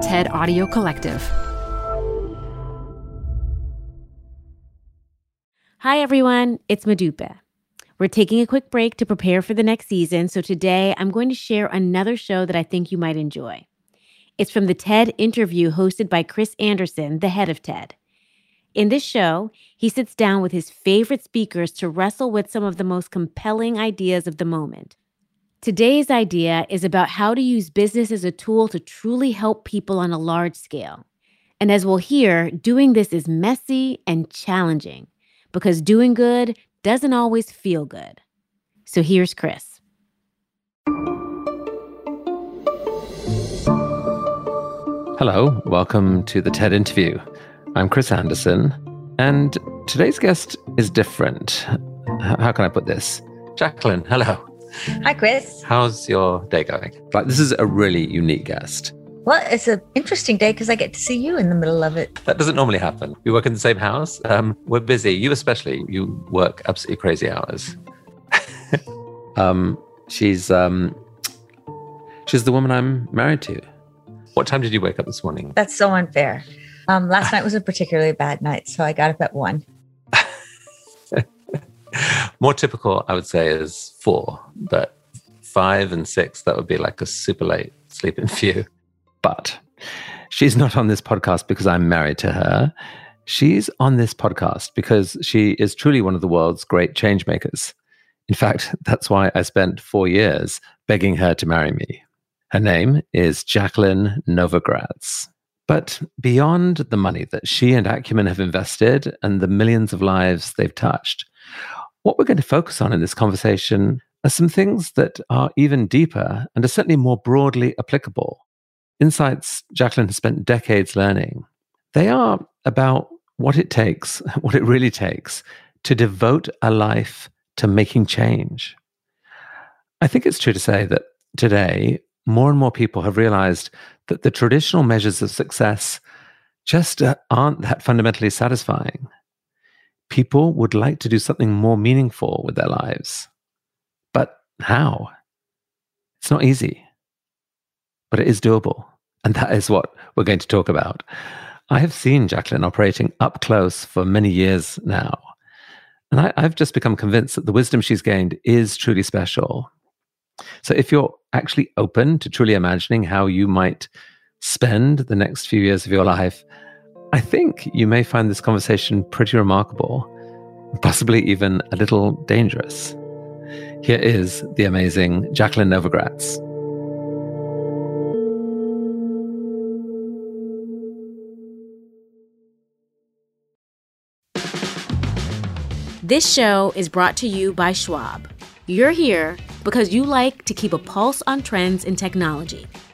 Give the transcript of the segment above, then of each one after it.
TED Audio Collective. Hi, everyone. It's Modupe. We're taking a quick break to prepare for the next season, so today I'm going to share another show that I think you might enjoy. It's from the TED interview hosted by Chris Anderson, the head of TED. In this show, he sits down with his favorite speakers to wrestle with some of the most compelling ideas of the moment. Today's idea is about how to use business as a tool to truly help people on a large scale. And as we'll hear, doing this is messy and challenging because doing good doesn't always feel good. So here's Chris. Hello, welcome to the TED interview. I'm Chris Anderson, and today's guest is different. How can I put this? Jacqueline, hello. Hi, Chris. How's your day going? Like, this is a really unique guest. Well, it's an interesting day because I get to see you in the middle of it. That doesn't normally happen. We work in the same house. Um, we're busy. You especially. You work absolutely crazy hours. um, she's um, she's the woman I'm married to. What time did you wake up this morning? That's so unfair. Um, last night was a particularly bad night, so I got up at one. More typical, I would say, is four, but five and six, that would be like a super late sleeping you. But she's not on this podcast because I'm married to her. She's on this podcast because she is truly one of the world's great change makers. In fact, that's why I spent four years begging her to marry me. Her name is Jacqueline Novogratz. But beyond the money that she and Acumen have invested and the millions of lives they've touched, what we're going to focus on in this conversation are some things that are even deeper and are certainly more broadly applicable. Insights Jacqueline has spent decades learning. They are about what it takes, what it really takes to devote a life to making change. I think it's true to say that today, more and more people have realized that the traditional measures of success just uh, aren't that fundamentally satisfying. People would like to do something more meaningful with their lives. But how? It's not easy, but it is doable. And that is what we're going to talk about. I have seen Jacqueline operating up close for many years now. And I, have just become convinced that the wisdom she's gained is truly special. So if you're actually open to truly imagining how you might spend the next few years of your life, I think you may find this conversation pretty remarkable, possibly even a little dangerous. Here is the amazing Jacqueline Novogratz. This show is brought to you by Schwab. You're here because you like to keep a pulse on trends in technology.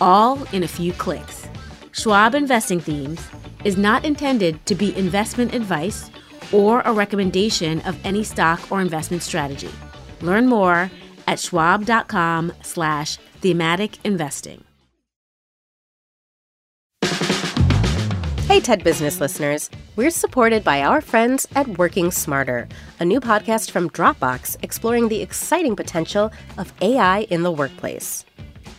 all in a few clicks. Schwab Investing Themes is not intended to be investment advice or a recommendation of any stock or investment strategy. Learn more at schwab.com slash thematic investing. Hey, TED Business listeners. We're supported by our friends at Working Smarter, a new podcast from Dropbox exploring the exciting potential of AI in the workplace.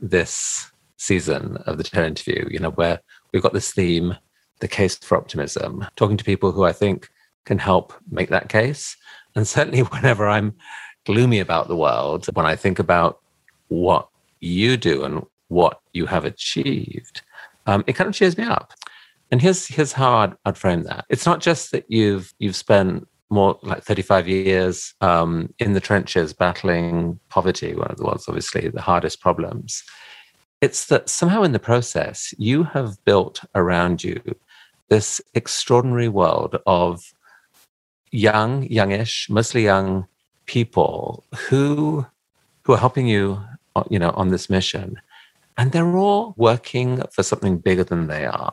this season of the TED interview, you know, where we've got this theme, the case for optimism, talking to people who I think can help make that case. And certainly whenever I'm gloomy about the world, when I think about what you do and what you have achieved, um, it kind of cheers me up. And here's here's how I'd, I'd frame that. It's not just that you've you've spent more like 35 years um, in the trenches battling poverty, one of the ones, obviously, the hardest problems. It's that somehow in the process, you have built around you this extraordinary world of young, youngish, mostly young people who who are helping you, uh, you know, on this mission, and they're all working for something bigger than they are.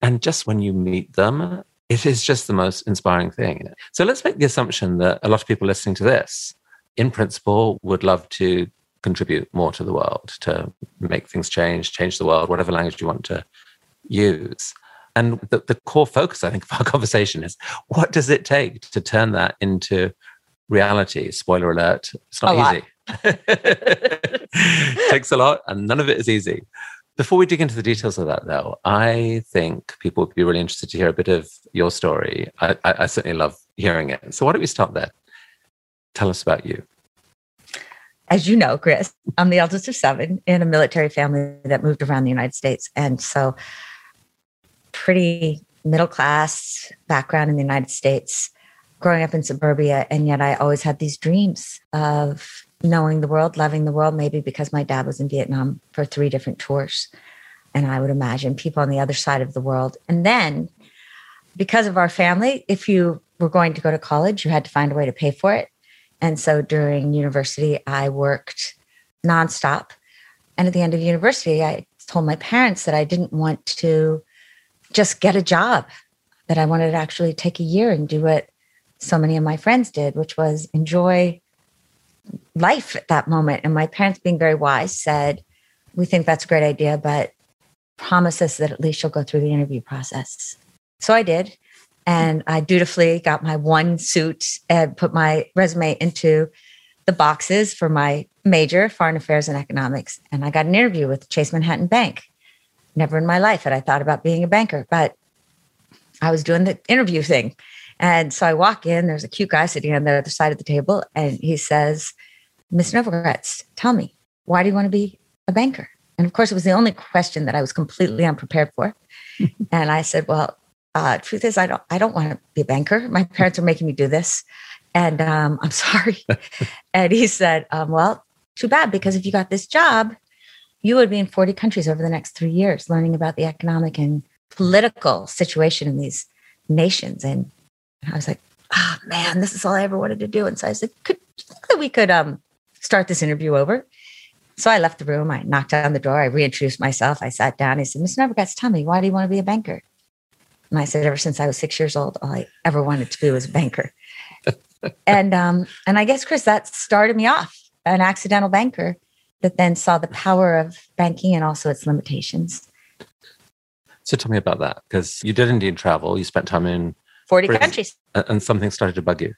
And just when you meet them, it is just the most inspiring thing. So let's make the assumption that a lot of people listening to this, in principle, would love to contribute more to the world, to make things change, change the world, whatever language you want to use. And the, the core focus, I think, of our conversation is what does it take to turn that into reality? Spoiler alert, it's not easy. takes a lot, and none of it is easy. Before we dig into the details of that, though, I think people would be really interested to hear a bit of your story. I, I, I certainly love hearing it. So why don't we start there? Tell us about you. As you know, Chris, I'm the eldest of seven in a military family that moved around the United States. And so, pretty middle class background in the United States, growing up in suburbia. And yet, I always had these dreams of knowing the world, loving the world, maybe because my dad was in Vietnam for three different tours. And I would imagine people on the other side of the world. And then, because of our family, if you were going to go to college, you had to find a way to pay for it. And so during university, I worked nonstop. And at the end of university, I told my parents that I didn't want to just get a job, that I wanted to actually take a year and do what so many of my friends did, which was enjoy life at that moment. And my parents, being very wise, said, We think that's a great idea, but promise us that at least you'll go through the interview process. So I did. And I dutifully got my one suit and put my resume into the boxes for my major, foreign affairs and economics. And I got an interview with Chase Manhattan Bank. Never in my life had I thought about being a banker, but I was doing the interview thing. And so I walk in, there's a cute guy sitting on the other side of the table, and he says, Miss Novogratz, tell me, why do you want to be a banker? And of course, it was the only question that I was completely unprepared for. and I said, Well, uh, truth is, I don't, I don't want to be a banker. My parents are making me do this, and um, I'm sorry. and he said, um, "Well, too bad, because if you got this job, you would be in 40 countries over the next three years, learning about the economic and political situation in these nations." And, and I was like, "Oh man, this is all I ever wanted to do." And so I said, "Could that we could um, start this interview over?" So I left the room. I knocked on the door. I reintroduced myself. I sat down. He said, "Mr. Novogratz, tell me, why do you want to be a banker?" And I said, ever since I was six years old, all I ever wanted to be was a banker. and um, and I guess Chris, that started me off, an accidental banker that then saw the power of banking and also its limitations. So tell me about that, because you did indeed travel. You spent time in 40 Chris- countries. and something started to bug you.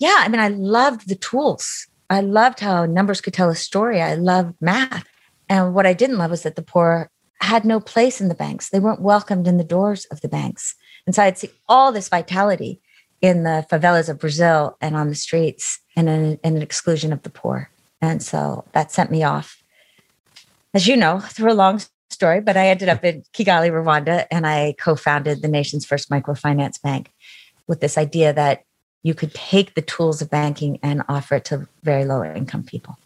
Yeah, I mean, I loved the tools. I loved how numbers could tell a story. I loved math. And what I didn't love was that the poor had no place in the banks. They weren't welcomed in the doors of the banks. And so I'd see all this vitality in the favelas of Brazil and on the streets and an, and an exclusion of the poor. And so that sent me off, as you know, through a long story, but I ended up in Kigali, Rwanda, and I co founded the nation's first microfinance bank. with this idea that you could take the tools of banking and offer it to very low income people.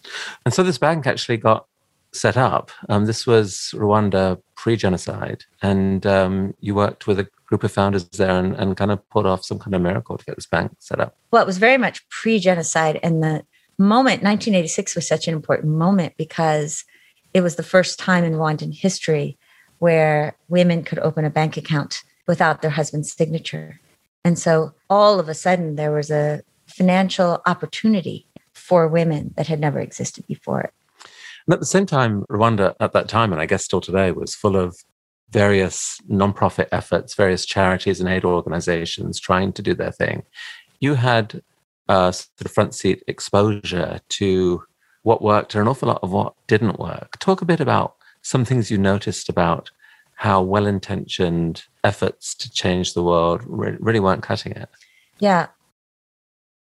And so this bank actually got set up. Um, this was Rwanda pre genocide. And um, you worked with a group of founders there and, and kind of pulled off some kind of miracle to get this bank set up. Well, it was very much pre genocide. And the moment, 1986, was such an important moment because it was the first time in Rwandan history where women could open a bank account without their husband's signature. And so all of a sudden, there was a financial opportunity for women that had never existed before. And at the same time, Rwanda at that time, and I guess still today, was full of various nonprofit efforts, various charities and aid organizations trying to do their thing. You had uh, sort of front seat exposure to what worked and an awful lot of what didn't work. Talk a bit about some things you noticed about how well intentioned efforts to change the world re- really weren't cutting it. Yeah.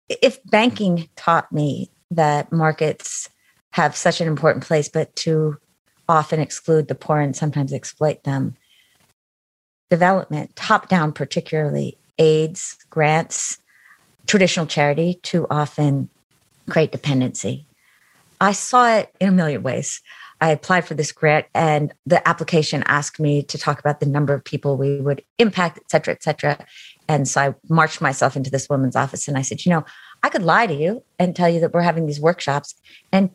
If banking taught me that markets have such an important place, but to often exclude the poor and sometimes exploit them, development, top down, particularly aids, grants, traditional charity, too often create dependency. I saw it in a million ways. I applied for this grant and the application asked me to talk about the number of people we would impact, et cetera, et cetera. And so I marched myself into this woman's office and I said, you know, I could lie to you and tell you that we're having these workshops. And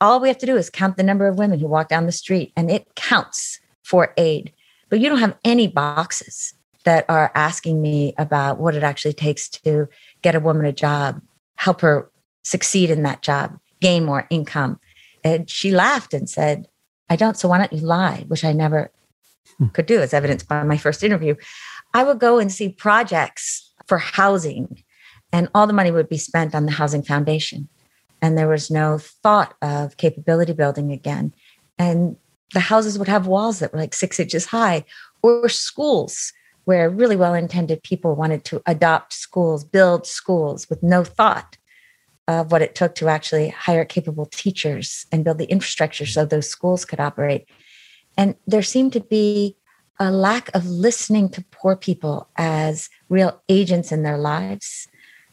all we have to do is count the number of women who walk down the street and it counts for aid. But you don't have any boxes that are asking me about what it actually takes to get a woman a job, help her succeed in that job, gain more income, and she laughed and said, I don't. So why don't you lie? Which I never hmm. could do, as evidenced by my first interview. I would go and see projects for housing, and all the money would be spent on the Housing Foundation. And there was no thought of capability building again. And the houses would have walls that were like six inches high, or schools where really well intended people wanted to adopt schools, build schools with no thought of what it took to actually hire capable teachers and build the infrastructure so those schools could operate. And there seemed to be a lack of listening to poor people as real agents in their lives.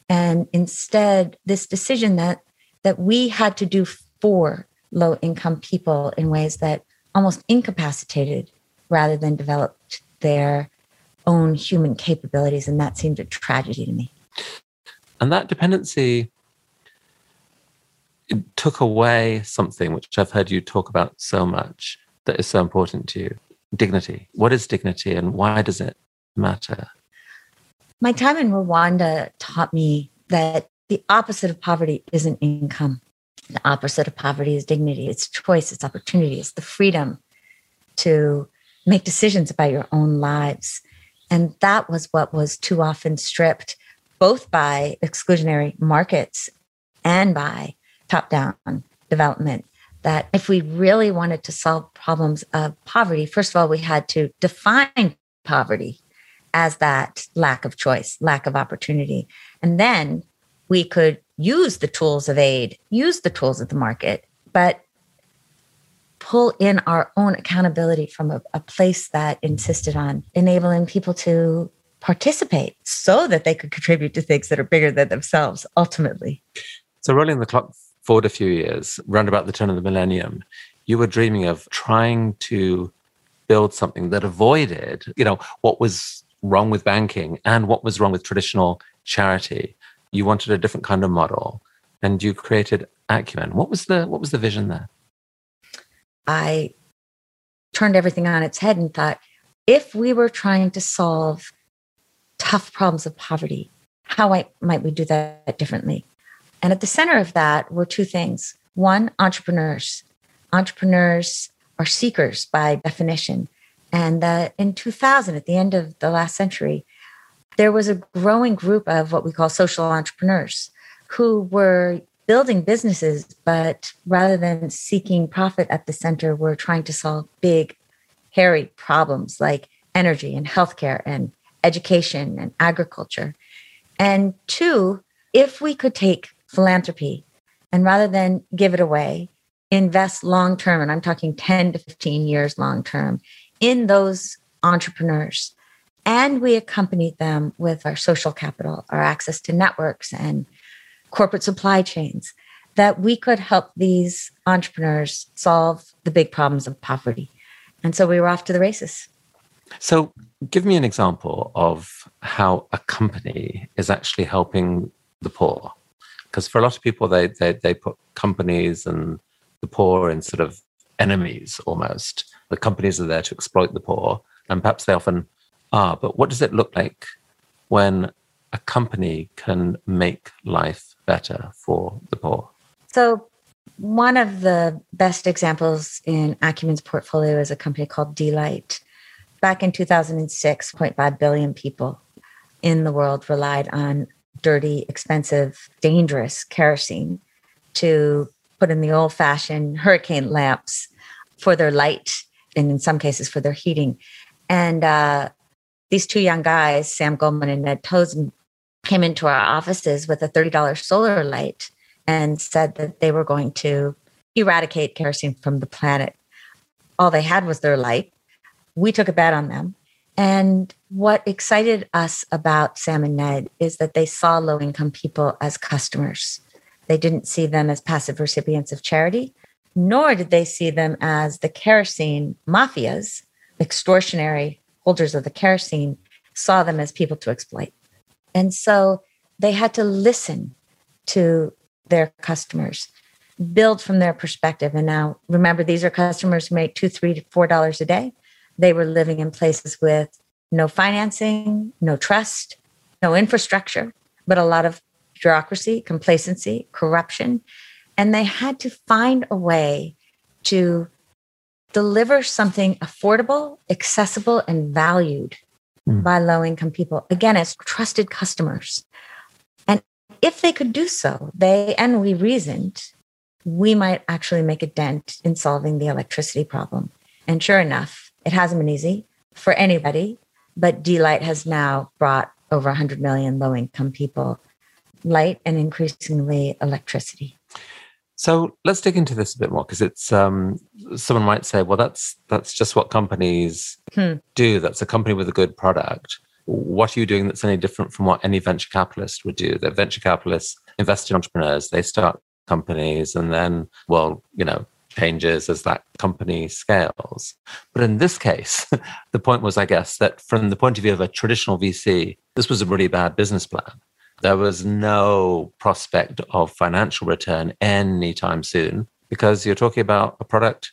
And instead, this decision that that we had to do for low income people in ways that almost incapacitated rather than developed their own human capabilities. And that seemed a tragedy to me. And that dependency it took away something which I've heard you talk about so much that is so important to you dignity. What is dignity and why does it matter? My time in Rwanda taught me that the opposite of poverty isn't income. The opposite of poverty is dignity, it's choice, it's opportunity, it's the freedom to make decisions about your own lives. And that was what was too often stripped, both by exclusionary markets and by top down development that if we really wanted to solve problems of poverty, first of all, we had to define poverty as that lack of choice, lack of opportunity. And then we could use the tools of aid, use the tools of the market, but pull in our own accountability from a, a place that insisted on enabling people to participate so that they could contribute to things that are bigger than themselves ultimately. So, rolling the clock forward a few years, round about the turn of the millennium, you were dreaming of trying to build something that avoided, you know, what was wrong with banking and what was wrong with traditional charity. You wanted a different kind of model, and you created Acumen. What was the what was the vision there? I turned everything on its head and thought, if we were trying to solve tough problems of poverty, how might we do that differently? And at the center of that were two things. One, entrepreneurs. Entrepreneurs are seekers by definition. And that in 2000, at the end of the last century, there was a growing group of what we call social entrepreneurs who were building businesses, but rather than seeking profit at the center, were trying to solve big, hairy problems like energy and healthcare and education and agriculture. And two, if we could take philanthropy. And rather than give it away, invest long term, and I'm talking 10 to 15 years long term, in those entrepreneurs And we accompanied them with our social capital, our access to networks and corporate supply chains, that we could help these entrepreneurs solve the big problems of poverty. And so we were off to the races. So, give me an example of how a company is actually helping the poor. Because for a lot of people, they, they, they put companies and the poor in sort of enemies almost. The companies are there to exploit the poor, and perhaps they often are. But what does it look like when a company can make life better for the poor? So, one of the best examples in Acumen's portfolio is a company called D-Light. Back in 2006, 0.5 billion people in the world relied on dirty, expensive, dangerous kerosene to put in the old fashioned hurricane lamps for their light and in some cases for their heating. And uh, these two young guys, Sam Goldman and Ned Tozun, came into our offices with a $30 solar light and said that they were going to eradicate kerosene from the planet. All they had was their light. We took a bet on them. And what excited us about Sam and Ned is that they saw low income people as customers. They didn't see them as passive recipients of charity, nor did they see them as the kerosene mafias, extortionary holders of the kerosene, saw them as people to exploit. And so they had to listen to their customers, build from their perspective. And now remember, these are customers who make two, three, four dollars a day. They were living in places with no financing, no trust, no infrastructure, but a lot of bureaucracy, complacency, corruption. And they had to find a way to deliver something affordable, accessible, and valued mm. by low income people, again, as trusted customers. And if they could do so, they and we reasoned we might actually make a dent in solving the electricity problem. And sure enough, it hasn't been easy for anybody, but D-Light has now brought over 100 million low income people light and increasingly electricity. So let's dig into this a bit more because it's um, someone might say, well, that's that's just what companies hmm. do. That's a company with a good product. What are you doing that's any different from what any venture capitalist would do? That venture capitalists invest in entrepreneurs, they start companies, and then, well, you know, changes as that company scales. But in this case, the point was, I guess, that from the point of view of a traditional VC, this was a really bad business plan. There was no prospect of financial return anytime soon because you're talking about a product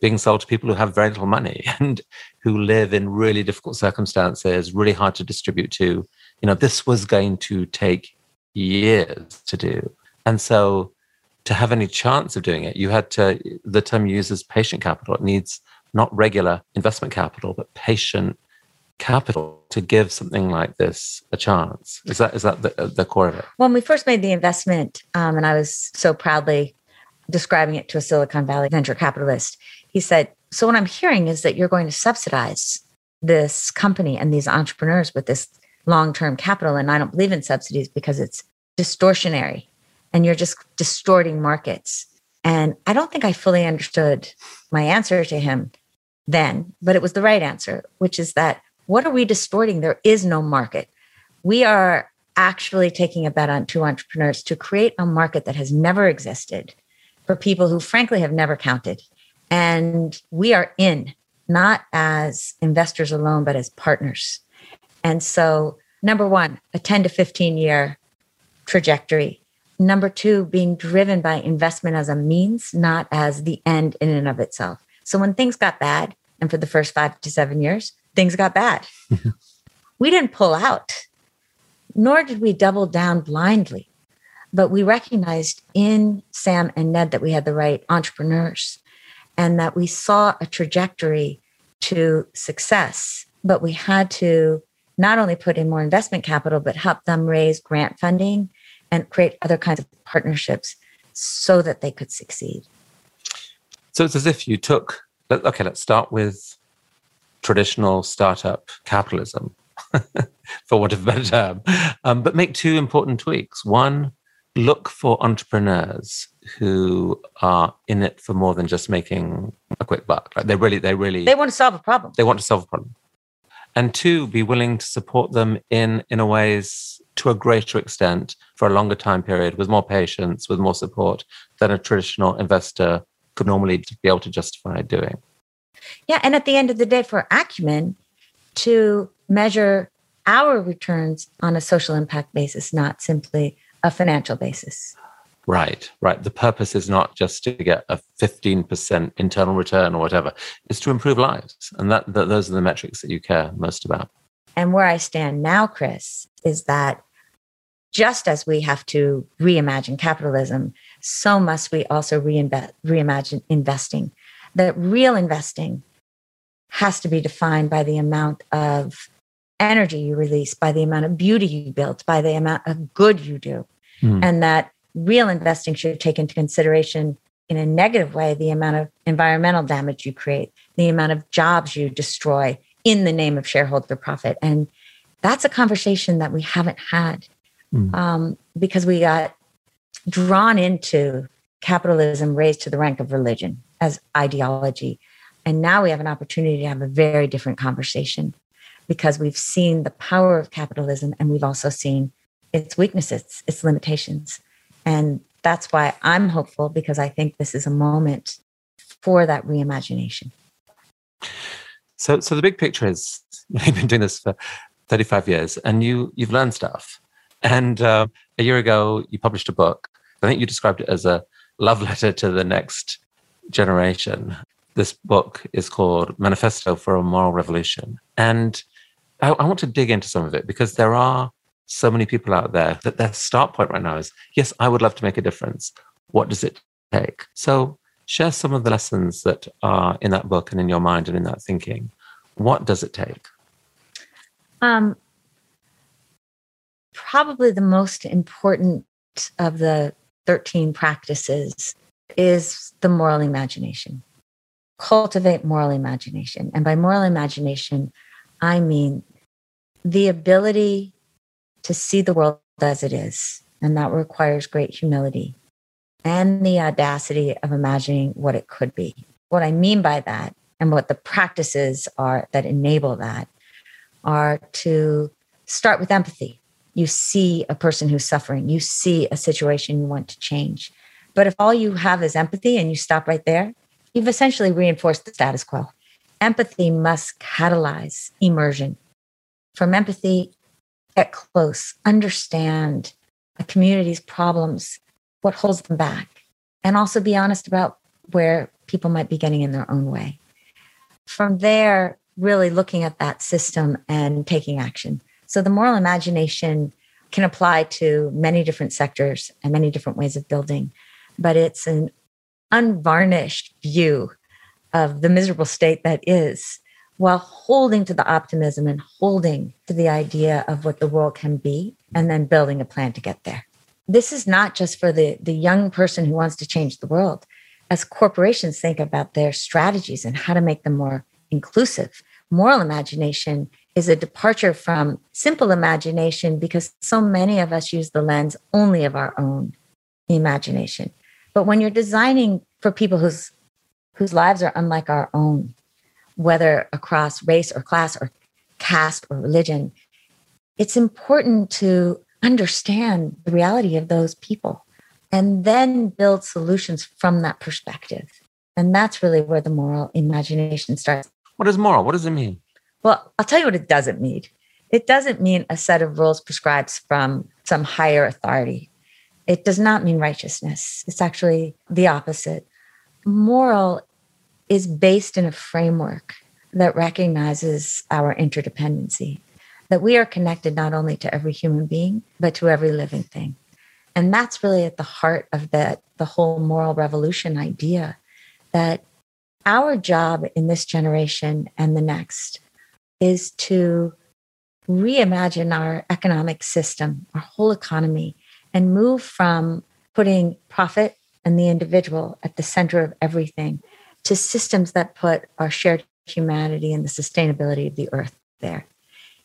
being sold to people who have very little money and who live in really difficult circumstances, really hard to distribute to. You know, this was going to take years to do. And so to have any chance of doing it, you had to, the term uses patient capital. It needs not regular investment capital, but patient capital to give something like this a chance. Is that is that the, the core of it? When we first made the investment, um, and I was so proudly describing it to a Silicon Valley venture capitalist, he said, "So what I'm hearing is that you're going to subsidize this company and these entrepreneurs with this long-term capital, and I don't believe in subsidies because it's distortionary and you're just distorting markets. And I don't think I fully understood my answer to him then, but it was the right answer, which is that what are we distorting? There is no market. We are actually taking a bet on two entrepreneurs to create a market that has never existed for people who, frankly, have never counted. And we are in, not as investors alone, but as partners. And so, number one, a 10 to 15 year trajectory Number two, being driven by investment as a means, not as the end in and of itself. So when things got bad, and for the first five to seven years, things got bad. we didn't pull out, nor did we double down blindly. But we recognized in Sam and Ned that we had the right entrepreneurs and that we saw a trajectory to success. But we had to not only put in more investment capital, but help them raise grant funding and create other kinds of partnerships so that they could succeed. So it's as if you took, okay, let's start with traditional startup capitalism, for want of a better term, um, but make two important tweaks. One, look for entrepreneurs who are in it for more than just making a quick buck. Like they really, they really, they want to solve a problem. They want to solve a problem. and two, be willing to support them in in a ways to a greater extent for a longer time period with more patience, with more support than a traditional investor could normally be able to justify doing. Yeah. And at the end of the day, for Acumen to measure our returns on a social impact basis, not simply a financial basis. Right, right. The purpose is not just to get a 15% internal return or whatever, it's to improve lives. And that, that those are the metrics that you care most about. And where I stand now, Chris, is that just as we have to reimagine capitalism, so must we also reimagine investing. That real investing has to be defined by the amount of energy you release, by the amount of beauty you build, by the amount of good you do. Mm. And that real investing should take into consideration in a negative way the amount of environmental damage you create, the amount of jobs you destroy in the name of shareholder profit. And that's a conversation that we haven't had mm. um, because we got drawn into capitalism raised to the rank of religion as ideology. And now we have an opportunity to have a very different conversation because we've seen the power of capitalism and we've also seen its weaknesses, its limitations. And that's why I'm hopeful because I think this is a moment for that reimagination. So, so the big picture is you've been doing this for 35 years, and you you've learned stuff. And uh, a year ago, you published a book. I think you described it as a love letter to the next generation. This book is called Manifesto for a Moral Revolution, and I, I want to dig into some of it because there are so many people out there that their start point right now is yes, I would love to make a difference. What does it take? So, share some of the lessons that are in that book and in your mind and in that thinking. What does it take? Um, probably the most important of the 13 practices is the moral imagination. Cultivate moral imagination. And by moral imagination, I mean the ability to see the world as it is. And that requires great humility and the audacity of imagining what it could be. What I mean by that and what the practices are that enable that are to start with empathy. You see a person who's suffering, you see a situation you want to change. But if all you have is empathy and you stop right there, you've essentially reinforced the status quo. Empathy must catalyze immersion. From empathy, get close, understand a community's problems, what holds them back, and also be honest about where people might be getting in their own way. From there, really looking at that system and taking action. So the moral imagination can apply to many different sectors and many different ways of building, but it's an unvarnished view of the miserable state that is while holding to the optimism and holding to the idea of what the world can be and then building a plan to get there. This is not just for the, the young person who wants to change the world. As corporations think about their strategies and how to make them more inclusive, moral imagination is a departure from simple imagination because so many of us use the lens only of our own imagination. But when you're designing for people whose whose lives are unlike our own, whether across race or class or caste or religion, it's important to understand the reality of those people and then build solutions from that perspective. And that's really where the moral imagination starts. What is moral? What does it mean? Well, I'll tell you what it doesn't mean. It doesn't mean a set of rules prescribed from some higher authority. It does not mean righteousness. It's actually the opposite. Moral is based in a framework that recognizes our interdependency, that we are connected not only to every human being, but to every living thing. And that's really at the heart of that, the whole moral revolution idea that our job in this generation and the next is to reimagine our economic system, our whole economy, and move from putting profit and the individual at the center of everything to systems that put our shared humanity and the sustainability of the earth there.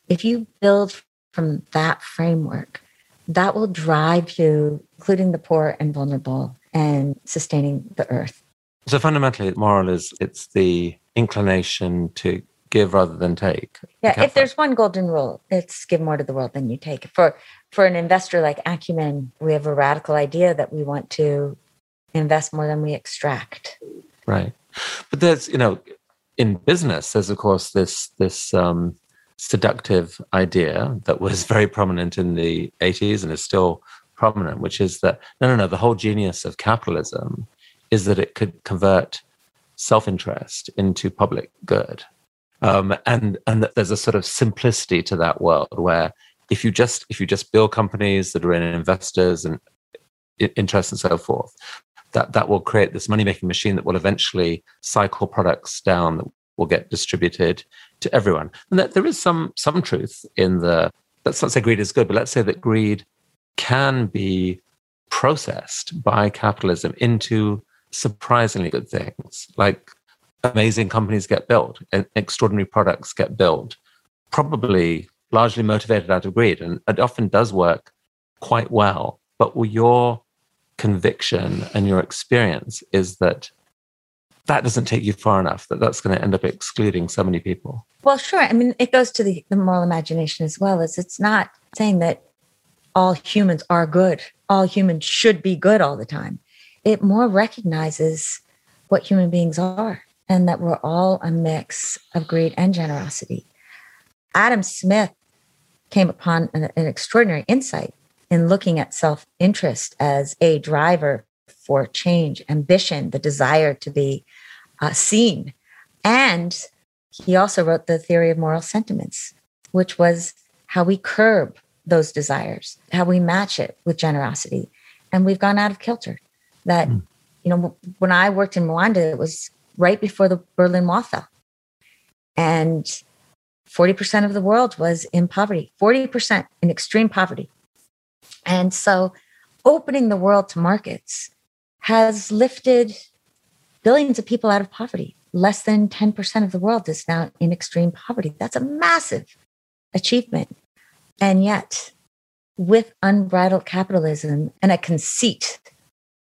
If you build from that framework, that will drive you, including the poor and vulnerable, and sustaining the earth. So fundamentally, moral is it's the inclination to give rather than take. Yeah, if there's one golden rule, it's give more to the world than you take. For for an investor like Acumen, we have a radical idea that we want to invest more than we extract. Right. But there's, you know, in business, there's of course this this um, seductive idea that was very prominent in the 80s and is still prominent, which is that no, no, no, the whole genius of capitalism is that it could convert self-interest into public good. Um, and and that there's a sort of simplicity to that world where if you just if you just build companies that are in investors and interest and so forth, that that will create this money making machine that will eventually cycle products down that will get distributed to everyone. And that there is some some truth in the let's not say greed is good, but let's say that greed can be processed by capitalism into surprisingly good things like amazing companies get built and extraordinary products get built probably largely motivated out of greed and it often does work quite well but your conviction and your experience is that that doesn't take you far enough that that's going to end up excluding so many people. Well sure i mean it goes to the, the moral imagination as well as it's not saying that all humans are good. All humans should be good all the time. It more recognizes what human beings are and that we're all a mix of greed and generosity. Adam smith came upon an, an extraordinary insight in looking at self interest as a driver for change, ambition, the desire to be uh, seen. And he also wrote the theory of moral sentiments, which was how we curb those desires, how we match it with generosity. And we've gone out of kilter. That, mm. you know, when I worked in Rwanda, it was right before the Berlin Wall fell. And 40% of the world was in poverty, 40% in extreme poverty. And so opening the world to markets has lifted billions of people out of poverty. Less than 10% of the world is now in extreme poverty. That's a massive achievement. And yet, with unbridled capitalism and a conceit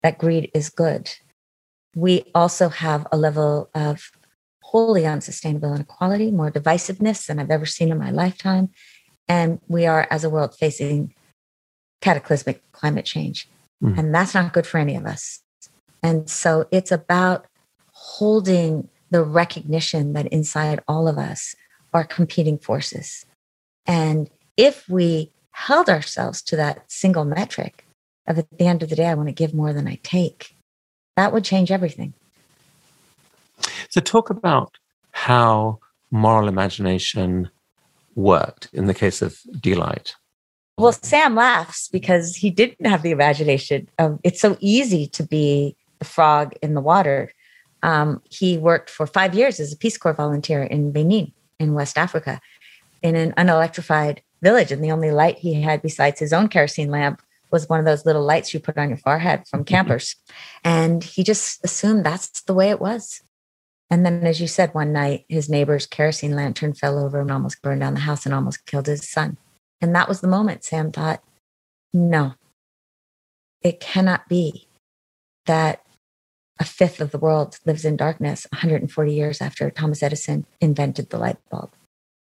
that greed is good, we also have a level of wholly unsustainable inequality, more divisiveness than I've ever seen in my lifetime. And we are, as a world, facing cataclysmic climate change. Mm. And that's not good for any of us. And so it's about holding the recognition that inside all of us are competing forces. And if we held ourselves to that single metric of at the end of the day, I want to give more than I take, that would change everything. So, talk about how moral imagination worked in the case of D-Light. Well, Sam laughs because he didn't have the imagination. Um, it's so easy to be the frog in the water. Um, he worked for five years as a Peace Corps volunteer in Benin, in West Africa, in an unelectrified village. And the only light he had besides his own kerosene lamp was one of those little lights you put on your forehead from campers. And he just assumed that's the way it was. And then, as you said, one night his neighbor's kerosene lantern fell over and almost burned down the house and almost killed his son. And that was the moment Sam thought, no, it cannot be that a fifth of the world lives in darkness 140 years after Thomas Edison invented the light bulb.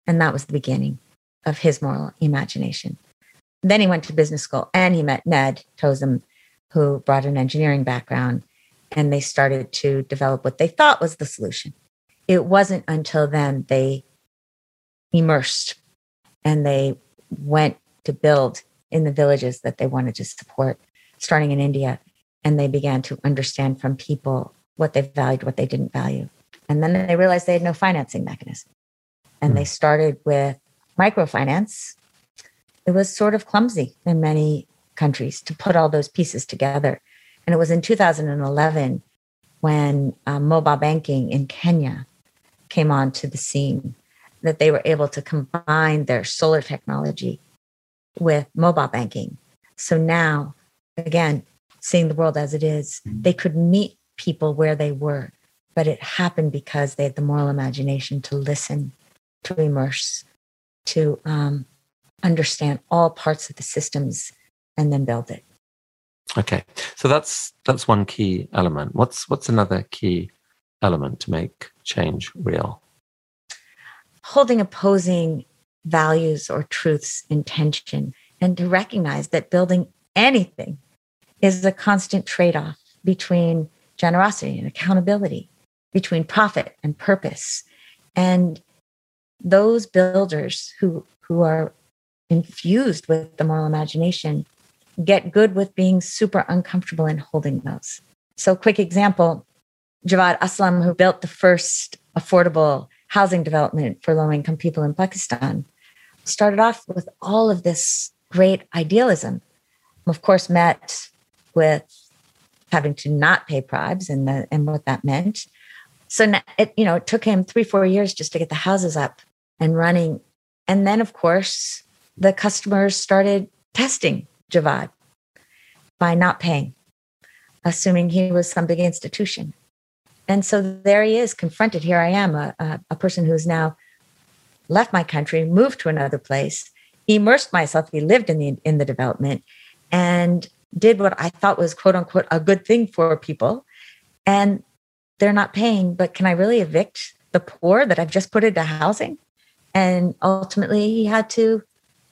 And that was the beginning of his moral imagination. Then he went to business school and he met Ned Tozun, who brought an engineering background, and they started to develop what they thought was the solution. It wasn't until then they immersed and they went to build in the villages that they wanted to support, starting in India. And they began to understand from people what they valued, what they didn't value. And then they realized they had no financing mechanism. And they hmm. started with microfinance. It was sort of clumsy in many countries to put all those pieces together. And it was in 2011 when uh, mobile banking in Kenya came onto the scene that they were able to combine their solar technology with mobile banking. So now, again, seeing the world as it is, they could meet people where they were, but it happened because they had the moral imagination to listen, to immerse, to um, understand all parts of the systems, and then build it. Okay, so that's that's one key element. What's what's another key element to make change real? holding opposing values or truths in tension and to recognize that building anything is a constant trade off between generosity and accountability, between profit and purpose. And those builders who, who are infused with the moral imagination get good with being super uncomfortable in holding those. So, quick example Javad Aslam, who built the first affordable housing development for low income people in Pakistan, started off with all of this great idealism. Of course, met with having to not pay bribes and the, and what that meant. So it you know it took him three four years just to get the houses up and running, and then of course the customers started testing Javad by not paying, assuming he was some big institution. And so there he is, confronted. Here I am, a, a, a person who's now left my country, moved to another place, immersed myself. He lived in the in the development, and did what I thought was quote unquote a good thing for people. And they're not paying, but can I really evict the poor that I've just put into housing? And ultimately, he had to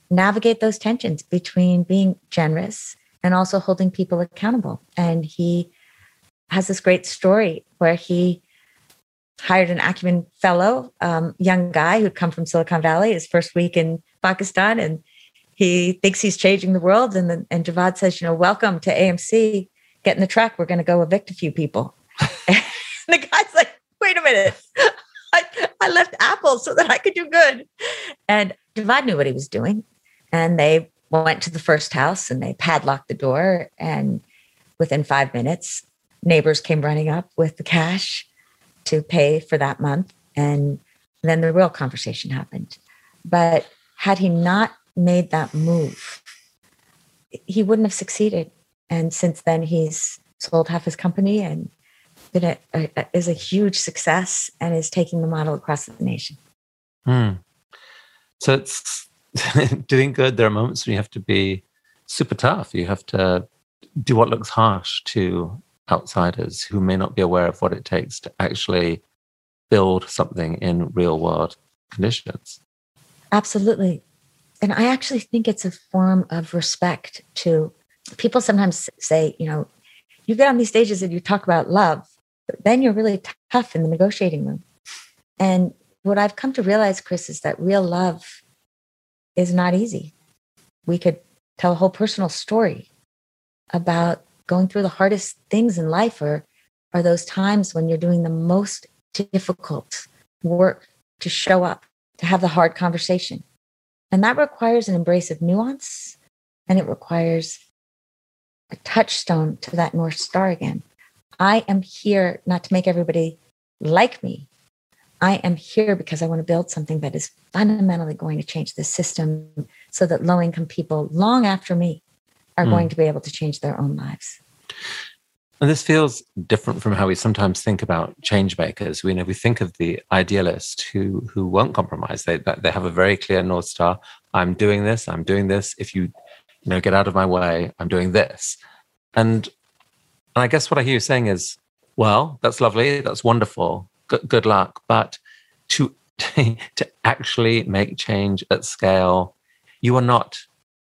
navigate those tensions between being generous and also holding people accountable. And he has this great story where he hired an acumen fellow, um, young guy who'd come from Silicon Valley, his first week in Pakistan, and he thinks he's changing the world. And then, and Javad says, you know, welcome to AMC. Get in the truck. We're going to go evict a few people. and the guy's like, wait a minute. I, I left Apple so that I could do good. And Javad knew what he was doing. And they went to the first house and they padlocked the door. And within five minutes, neighbors came running up with the cash to pay for that month. And then the real conversation happened. But had he not made that move, he wouldn't have succeeded. And since then, he's sold half his company and been a, a, is a huge success and is taking the model across the nation. Hmm. So it's doing good. There are moments when you have to be super tough. You have to do what looks harsh to outsiders who may not be aware of what it takes to actually build something in real world conditions. Absolutely. And I actually think it's a form of respect to people sometimes say, you know, you get on these stages and you talk about love, but then you're really tough in the negotiating room. And what I've come to realize, Chris, is that real love is not easy. We could tell a whole personal story about going through the hardest things in life or are those times when you're doing the most difficult work to show up, to have the hard conversation. And that requires an embrace of nuance and it requires a touchstone to that North Star again. I am here not to make everybody like me. I am here because I want to build something that is fundamentally going to change the system so that low income people, long after me, are mm. going to be able to change their own lives. And this feels different from how we sometimes think about change makers. We know we think of the idealist who who won't compromise. They they have a very clear north star. I'm doing this. I'm doing this. If you you know get out of my way, I'm doing this. And and I guess what I hear you saying is, well, that's lovely. That's wonderful. Good, good luck. But to to actually make change at scale, you are not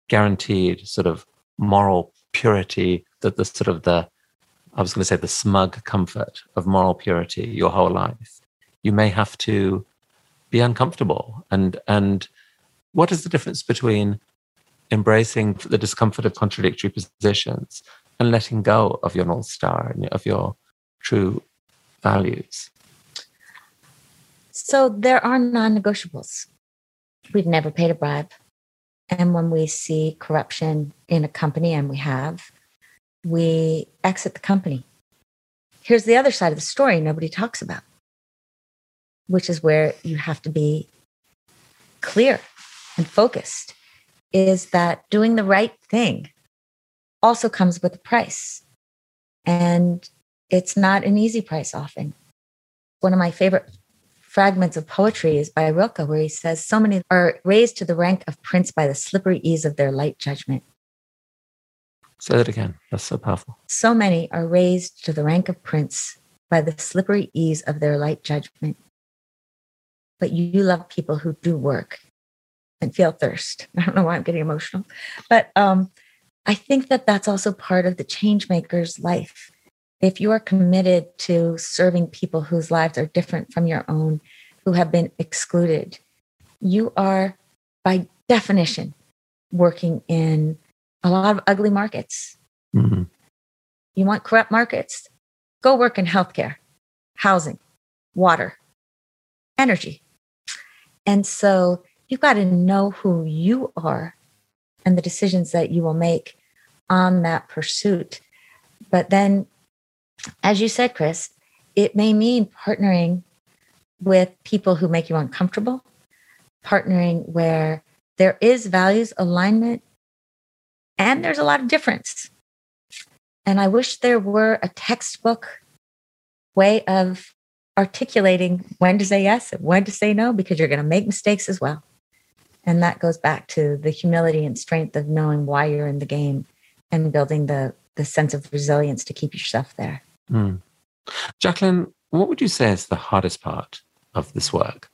guaranteed sort of moral purity, that the sort of the, I was going to say the smug comfort of moral purity your whole life. You may have to be uncomfortable. And, and what is the difference between embracing the discomfort of contradictory positions and letting go of your North Star and of your true values? So there are non negotiables. We've never paid a bribe. And when we see corruption in a company, and we have, we exit the company. Here's the other side of the story nobody talks about, which is where you have to be clear and focused is that doing the right thing also comes with a price. And it's not an easy price often. One of my favorite fragments of poetry is by Rilke, where he says, So many are raised to the rank of prince by the slippery ease of their light judgment. Say that again. That's so powerful. So many are raised to the rank of prince by the slippery ease of their light judgment. but you love people who do work and feel thirst. I don't know why I'm getting emotional, but um, I think that that's also part of the change maker's life. If you are committed to serving people whose lives are different from your own, who have been excluded, you are by definition working in a lot of ugly markets. Mm-hmm. You want corrupt markets? Go work in healthcare, housing, water, energy. And so you've got to know who you are and the decisions that you will make on that pursuit. But then, as you said, Chris, it may mean partnering with people who make you uncomfortable, partnering where there is values alignment and there's a lot of difference. And I wish there were a textbook way of articulating when to say yes and when to say no because you're going to make mistakes as well. And that goes back to the humility and strength of knowing why you're in the game and building the, the sense of resilience to keep yourself there. Mm. Jacqueline, what would you say is the hardest part of this work?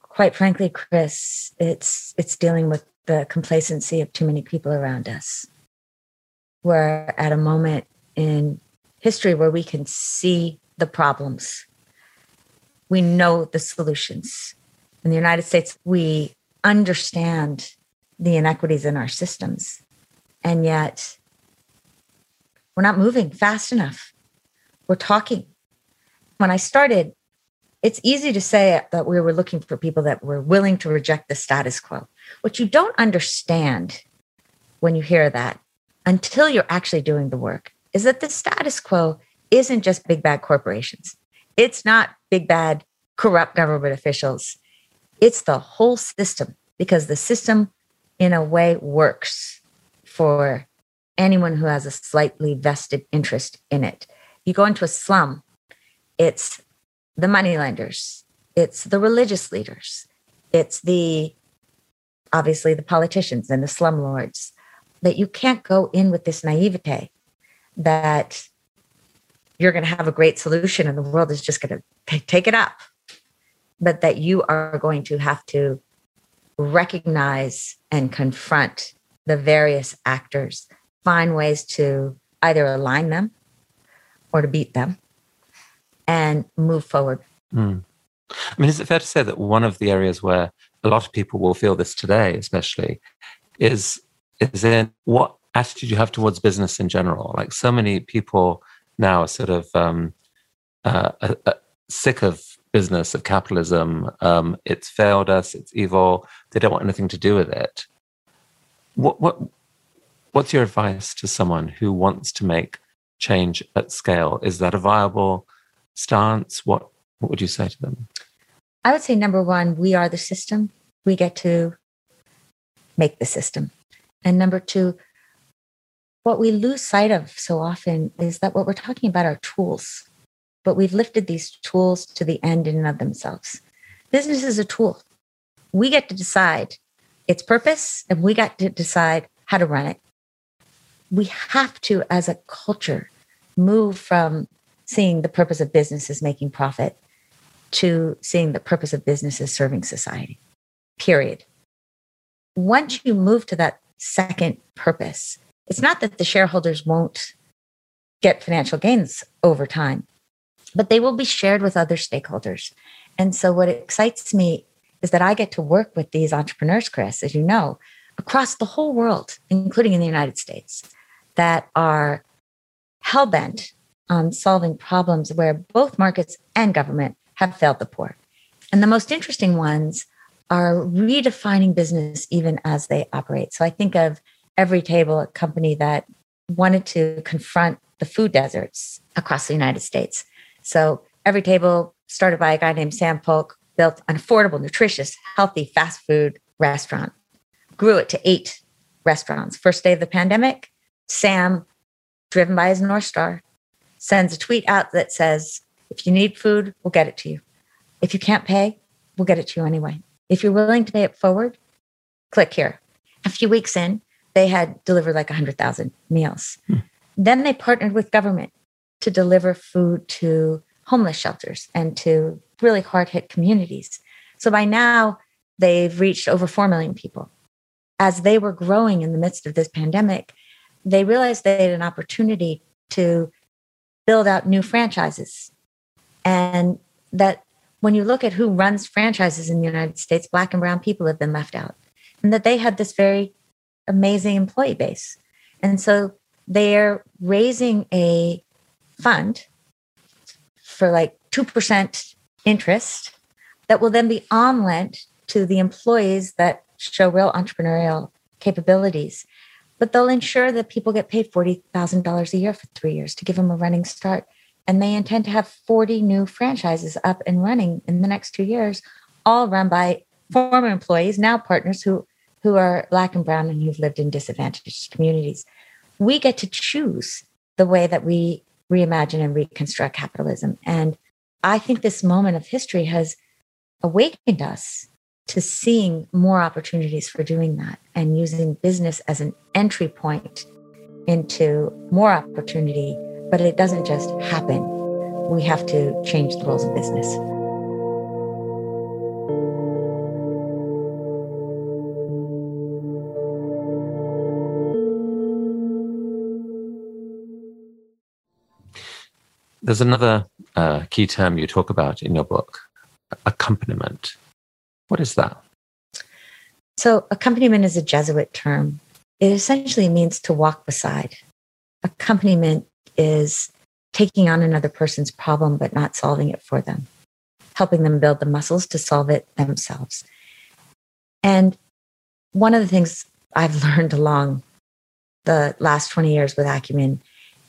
Quite frankly, Chris, it's it's dealing with the complacency of too many people around us. We're at a moment in history where we can see the problems. We know the solutions. In the United States, we understand the inequities in our systems. And yet, we're not moving fast enough. We're talking. When I started, it's easy to say that we were looking for people that were willing to reject the status quo. What you don't understand when you hear that until you're actually doing the work is that the status quo isn't just big bad corporations. It's not big bad corrupt government officials. It's the whole system because the system, in a way, works for anyone who has a slightly vested interest in it. You go into a slum, it's the moneylenders, it's the religious leaders, it's the obviously the politicians and the slumlords. That you can't go in with this naivete that you're going to have a great solution and the world is just going to take it up, but that you are going to have to recognize and confront the various actors, find ways to either align them or to beat them and move forward. Mm. I mean, is it fair to say that one of the areas where a lot of people will feel this today, especially, is is in what attitude you have towards business in general. Like so many people now are sort of um, uh, uh, uh, sick of business, of capitalism. Um, it's failed us. It's evil. They don't want anything to do with it. What what what's your advice to someone who wants to make change at scale? Is that a viable stance? What what would you say to them? I would say number one, we are the system. We get to make the system. And number two, what we lose sight of so often is that what we're talking about are tools, but we've lifted these tools to the end in and of themselves. Business is a tool. We get to decide its purpose and we got to decide how to run it. We have to, as a culture, move from seeing the purpose of business as making profit to seeing the purpose of business as serving society, period. Once you move to that second purpose, it's not that the shareholders won't get financial gains over time, but they will be shared with other stakeholders. And so, what excites me is that I get to work with these entrepreneurs, Chris, as you know, across the whole world, including in the United States, that are hell bent on solving problems where both markets and government have failed the poor. And the most interesting ones are redefining business even as they operate. So I think of Everytable, a company that wanted to confront the food deserts across the United States. So Everytable started by a guy named Sam Polk, built an affordable, nutritious, healthy fast food restaurant, grew it to eight restaurants. First day of the pandemic, Sam, driven by his North Star, sends a tweet out that says, if you need food, we'll get it to you. If you can't pay, we'll get it to you anyway. If you're willing to pay it forward, click here. A few weeks in, they had delivered like 100,000 meals. Hmm. Then they partnered with government to deliver food to homeless shelters and to really hard hit communities. So by now, they've reached over 4 million people. As they were growing in the midst of this pandemic, they realized they had an opportunity to build out new franchises. And that when you look at who runs franchises in the United States, Black and Brown people have been left out. And that they had this very amazing employee base. And so they're raising a fund for like 2% interest that will then be on lent to the employees that show real entrepreneurial capabilities. But they'll ensure that people get paid $40,000 a year for three years to give them a running start. And they intend to have 40 new franchises up and running in the next two years, all run by former employees, now partners who, who are Black and Brown and who've lived in disadvantaged communities. We get to choose the way that we reimagine and reconstruct capitalism. And I think this moment of history has awakened us to seeing more opportunities for doing that and using business as an entry point into more opportunity. But it doesn't just happen. We have to change the rules of business. There's another uh, key term you talk about in your book accompaniment. What is that? So, accompaniment is a Jesuit term. It essentially means to walk beside. Accompaniment is taking on another person's problem, but not solving it for them, helping them build the muscles to solve it themselves. And one of the things I've learned along the last 20 years with Acumen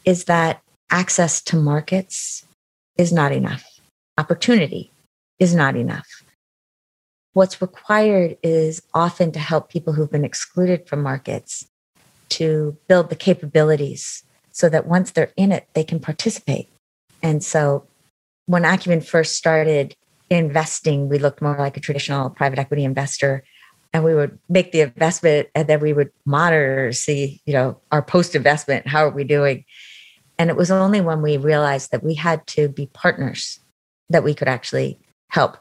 is that access to markets is not enough. Opportunity is not enough. What's required is often to help people who've been excluded from markets to build the capabilities so that once they're in it, they can participate. And so when Acumen first started investing, we looked more like a traditional private equity investor and we would make the investment and then we would monitor see you know our post investment how are we doing and it was only when we realized that we had to be partners that we could actually help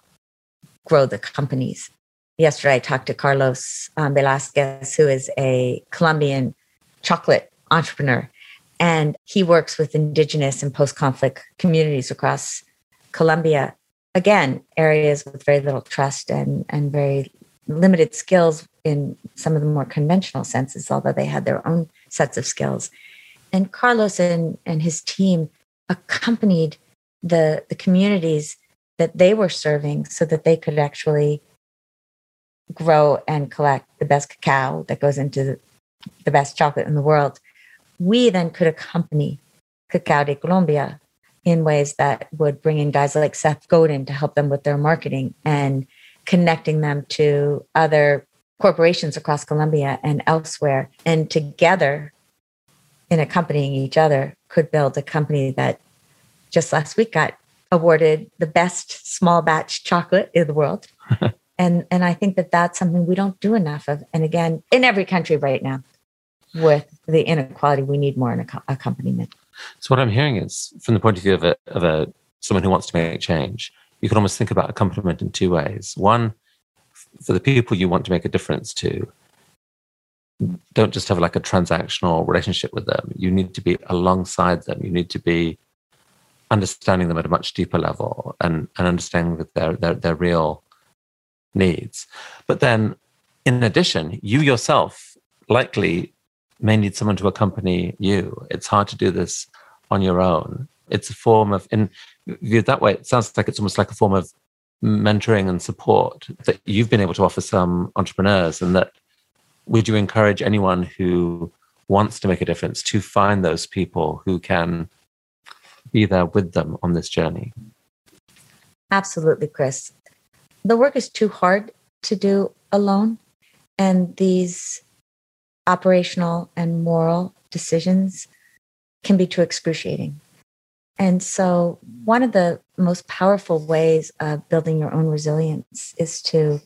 grow the companies. Yesterday, I talked to Carlos um, Velasquez, who is a Colombian chocolate entrepreneur. And he works with indigenous and post conflict communities across Colombia. Again, areas with very little trust and, and very limited skills in some of the more conventional senses, although they had their own sets of skills. And Carlos and, and his team accompanied the, the communities that they were serving so that they could actually grow and collect the best cacao that goes into the best chocolate in the world. We then could accompany Cacao de Colombia in ways that would bring in guys like Seth Godin to help them with their marketing and connecting them to other corporations across Colombia and elsewhere. And together, in accompanying each other, could build a company that just last week got awarded the best small batch chocolate in the world. and and I think that that's something we don't do enough of. And again, in every country right now, with the inequality, we need more in accompaniment. So what I'm hearing is, from the point of view of a, of a someone who wants to make change, you can almost think about accompaniment in two ways. One, for the people you want to make a difference to, don't just have like a transactional relationship with them. You need to be alongside them. You need to be understanding them at a much deeper level and, and understanding their, their, their real needs. But then, in addition, you yourself likely may need someone to accompany you. It's hard to do this on your own. It's a form of, in viewed that way, it sounds like it's almost like a form of mentoring and support that you've been able to offer some entrepreneurs. And that would you encourage anyone who wants to make a difference to find those people who can be there with them on this journey. Absolutely, Chris. The work is too hard to do alone. And these operational and moral decisions can be too excruciating. And so, one of the most powerful ways of building your own resilience is to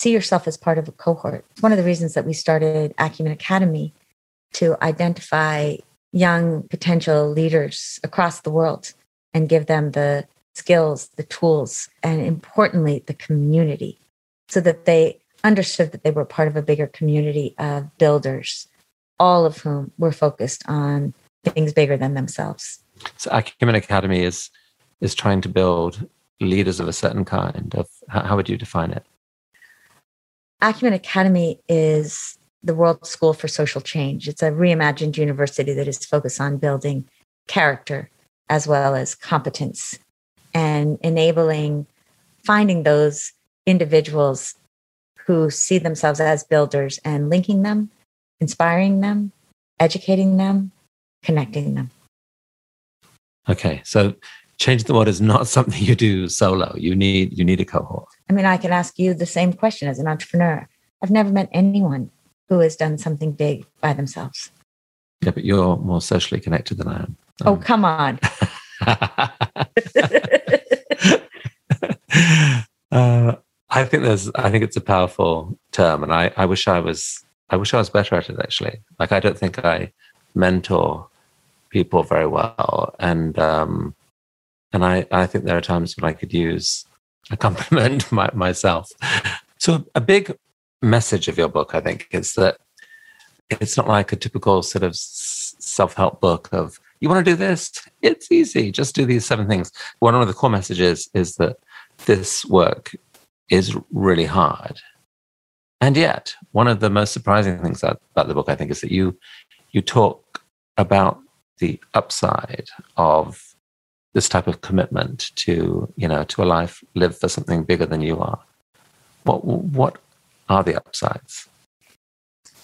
see yourself as part of a cohort. It's one of the reasons that we started Acumen Academy to identify young potential leaders across the world and give them the skills, the tools, and importantly, the community so that they understood that they were part of a bigger community of builders, all of whom were focused on things bigger than themselves. So Acumen Academy is is trying to build leaders of a certain kind of how would you define it? Acumen Academy is the World School for Social Change. It's a reimagined university that is focused on building character as well as competence and enabling finding those individuals who see themselves as builders and linking them, inspiring them, educating them, connecting them. Okay, so change the world is not something you do solo. You need you need a cohort. I mean, I can ask you the same question as an entrepreneur. I've never met anyone who has done something big by themselves. Yeah, but you're more socially connected than I am. Oh, um, come on. uh, I think there's I think it's a powerful term and I, I wish I was I wish I was better at it actually. Like I don't think I mentor people very well. And um and I, I think there are times when I could use a compliment my, myself. So a big message of your book, I think, is that it's not like a typical sort of self-help book of you want to do this it's easy just do these seven things one of the core messages is that this work is really hard. And yet one of the most surprising things about the book i think is that you you talk about the upside of this type of commitment to you know to a life lived for something bigger than you are. What what are the upsides?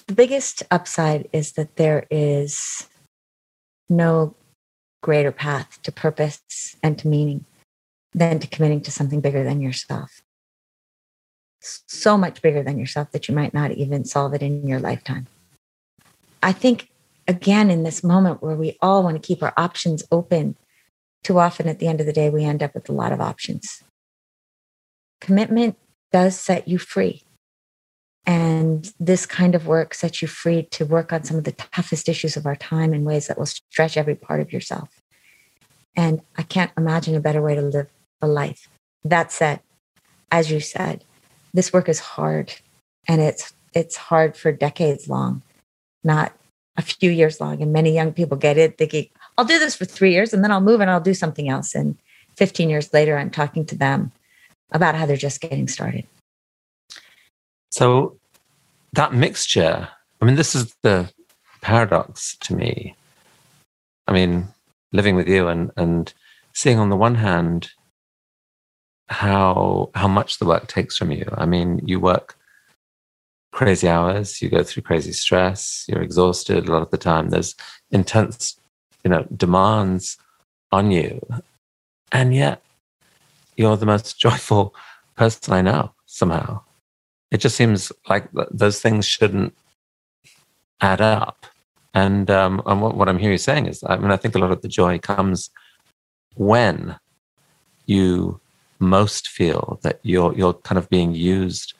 The biggest upside is that there is no greater path to purpose and to meaning than to committing to something bigger than yourself. So much bigger than yourself that you might not even solve it in your lifetime. I think, again, in this moment where we all want to keep our options open, too often at the end of the day, we end up with a lot of options. Commitment does set you free. And this kind of work sets you free to work on some of the toughest issues of our time in ways that will stretch every part of yourself. And I can't imagine a better way to live a life. That said, as you said, this work is hard and it's it's hard for decades long, not a few years long. And many young people get it thinking, I'll do this for three years and then I'll move and I'll do something else. And 15 years later, I'm talking to them about how they're just getting started. So that mixture, I mean, this is the paradox to me. I mean, living with you and, and seeing on the one hand how how much the work takes from you. I mean, you work crazy hours, you go through crazy stress, you're exhausted a lot of the time. There's intense, you know, demands on you. And yet you're the most joyful person I know somehow it just seems like those things shouldn't add up. And, um, and what, what, I'm hearing you saying is, I mean, I think a lot of the joy comes when you most feel that you're you're kind of being used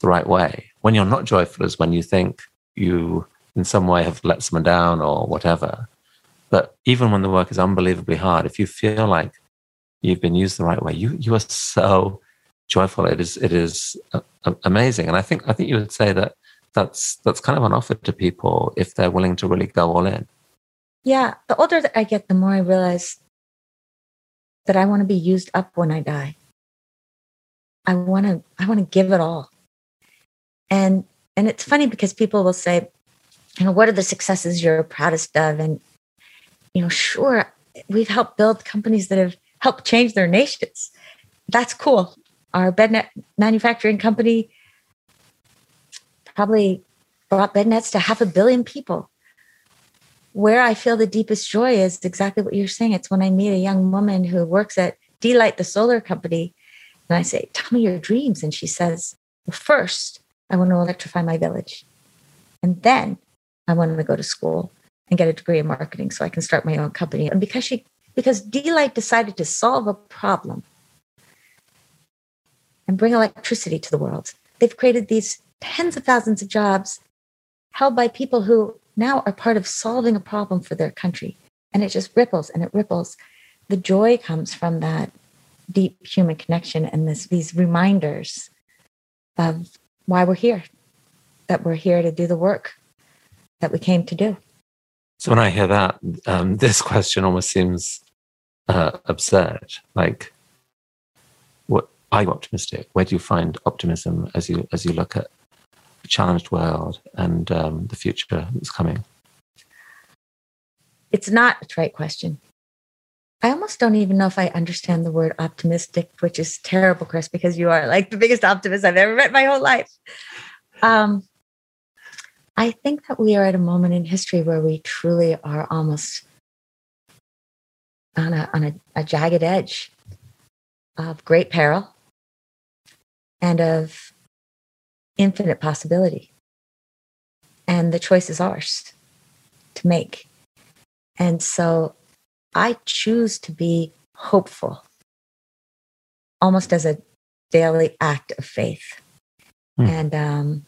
the right way. When you're not joyful is when you think you in some way have let someone down or whatever. But even when the work is unbelievably hard, if you feel like you've been used the right way, you you are so joyful. It is it is uh, amazing, and I think I think you would say that that's that's kind of an offer to people if they're willing to really go all in. Yeah, the older that I get, the more I realize that I want to be used up when I die. I want to I want to give it all. And and it's funny because people will say, you know, what are the successes you're proudest of? And you know, sure, we've helped build companies that have helped change their nations. That's cool our bed net manufacturing company probably brought bed nets to half a billion people. Where I feel the deepest joy is exactly what you're saying. It's when I meet a young woman who works at D-Light, the solar company, and I say, Tell me your dreams. And she says, Well, first, I want to electrify my village. And then I want to go to school and get a degree in marketing so I can start my own company. And because she because D-Light decided to solve a problem and bring electricity to the world. They've created these tens of thousands of jobs held by people who now are part of solving a problem for their country. And it just ripples and it ripples. The joy comes from that deep human connection and this these reminders of why we're here, that we're here to do the work that we came to do. So when I hear that, um, this question almost seems uh, absurd. Like, what are you optimistic? Where do you find optimism as you as you look at challenged world and um, the future that's coming? It's not a trite question. I almost don't even know if I understand the word optimistic, which is terrible, Chris, because you are like the biggest optimist I've ever met my whole life. Um, I think that we are at a moment in history where we truly are almost on a, on a, a jagged edge of great peril and of infinite possibility. And the choice is ours to make. And so I choose to be hopeful almost as a daily act of faith. Mm. And um,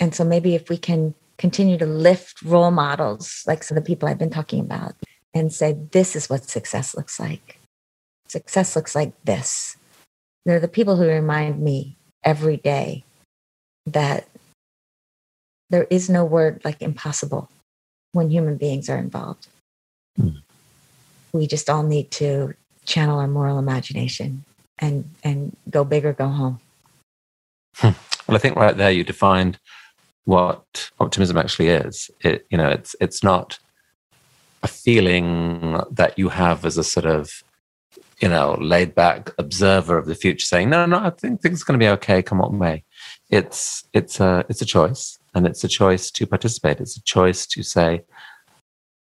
and so maybe if we can continue to lift role models like some of the people I've been talking about and say, this is what success looks like. Success looks like this. They're the people who remind me every day that there is no word like impossible when human beings are involved. Mm. We just all need to channel our moral imagination and and go big or go home. Hmm. Well, I think right there you defined what optimism actually is. It, you know, it's it's not a feeling that you have as a sort of, you know, laid back observer of the future, saying, "No, no, I think things are going to be okay, come what may." It's it's a it's a choice, and it's a choice to participate. It's a choice to say,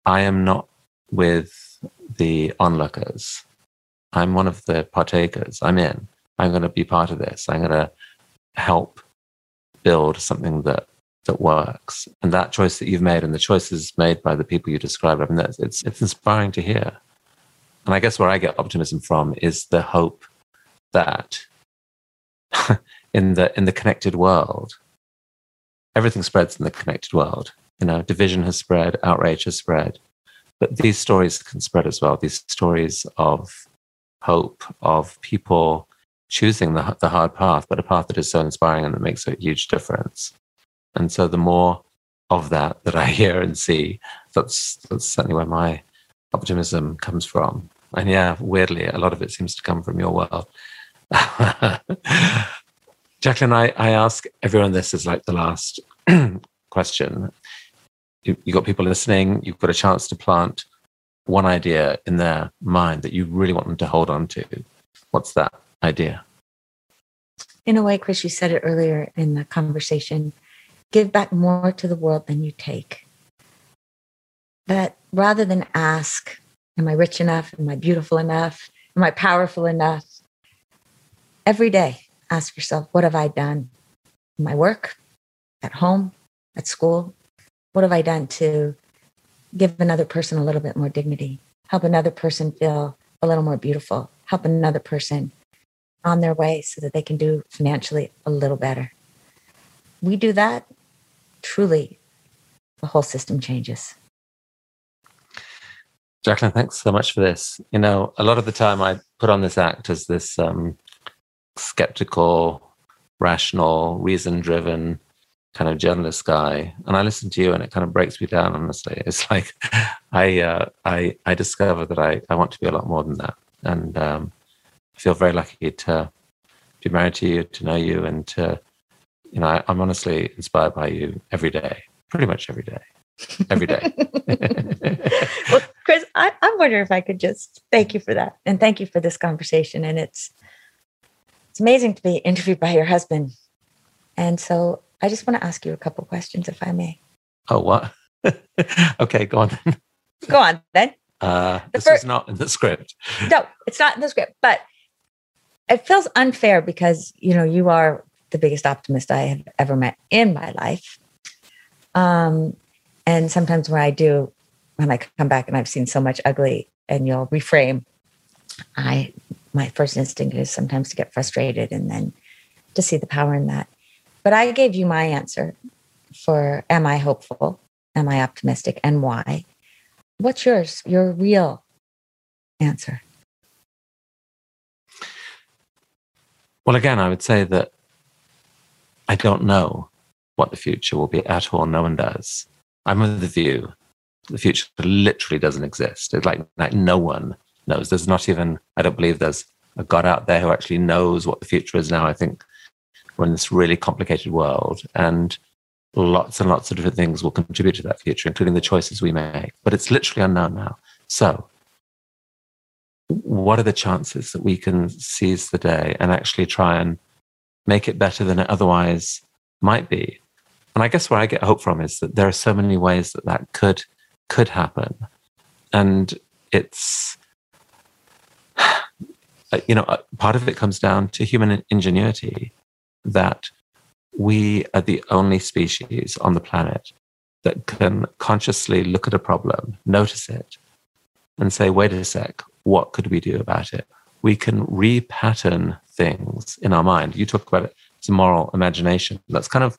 "I am not with the onlookers. I'm one of the partakers. I'm in. I'm going to be part of this. I'm going to help build something that that works. And that choice that you've made and the choices made by the people you described, I mean, that's, it's, it's inspiring to hear. And I guess where I get optimism from is the hope that in the, in the connected world, everything spreads in the connected world. You know, division has spread, outrage has spread. But these stories can spread as well. These stories of hope, of people choosing the, the hard path, but a path that is so inspiring and that makes a huge difference. And so the more of that that I hear and see, that's, that's certainly where my optimism comes from. And yeah, weirdly, a lot of it seems to come from your world. Jacqueline, I, I ask everyone this is like the last question. You, you got people listening, you've got a chance to plant one idea in their mind that you really want them to hold on to. What's that idea? In a way, Chris, you said it earlier in the conversation give back more to the world than you take. That rather than ask, Am I rich enough? Am I beautiful enough? Am I powerful enough? Every day, ask yourself, What have I done in my work, at home, at school? What have I done to give another person a little bit more dignity, help another person feel a little more beautiful, help another person on their way so that they can do financially a little better? We do that, truly the whole system changes. Jacqueline, thanks so much for this. You know, a lot of the time I put on this act as this um, skeptical, rational, reason driven kind of journalist guy. And I listen to you and it kind of breaks me down, honestly. It's like I, uh, I, I discover that I, I want to be a lot more than that. And um, I feel very lucky to be married to you, to know you, and to you know, I, I'm honestly inspired by you every day, pretty much every day, every day. well, Chris, I, I wonder if I could just thank you for that, and thank you for this conversation. And it's it's amazing to be interviewed by your husband. And so, I just want to ask you a couple questions, if I may. Oh, what? okay, go on. Then. Go on then. Uh, the this first, is not in the script. No, it's not in the script, but it feels unfair because you know you are the biggest optimist I have ever met in my life. Um, and sometimes when I do, when I come back and I've seen so much ugly, and you'll reframe, I my first instinct is sometimes to get frustrated and then to see the power in that. But I gave you my answer for am I hopeful? Am I optimistic? And why? What's yours? Your real answer? Well, again, I would say that I don't know what the future will be at all. No one does. I'm of the view the future literally doesn't exist. It's like, like no one knows. There's not even, I don't believe there's a God out there who actually knows what the future is now. I think we're in this really complicated world and lots and lots of different things will contribute to that future, including the choices we make. But it's literally unknown now. So, what are the chances that we can seize the day and actually try and make it better than it otherwise might be? And I guess where I get hope from is that there are so many ways that that could could happen, and it's uh, you know uh, part of it comes down to human ingenuity that we are the only species on the planet that can consciously look at a problem, notice it, and say, wait a sec, what could we do about it? We can repattern things in our mind. You talk about it as moral imagination. That's kind of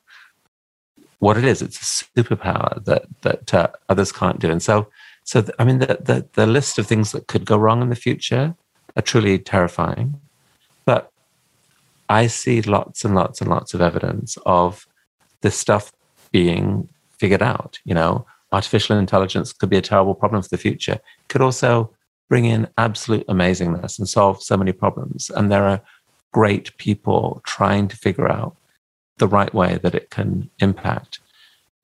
what it is. It's a superpower that that uh, others can't do. And so, so th- I mean, the, the the list of things that could go wrong in the future are truly terrifying. But I see lots and lots and lots of evidence of this stuff being figured out. You know, artificial intelligence could be a terrible problem for the future. Could also bring in absolute amazingness and solve so many problems. And there are great people trying to figure out the right way that it can impact.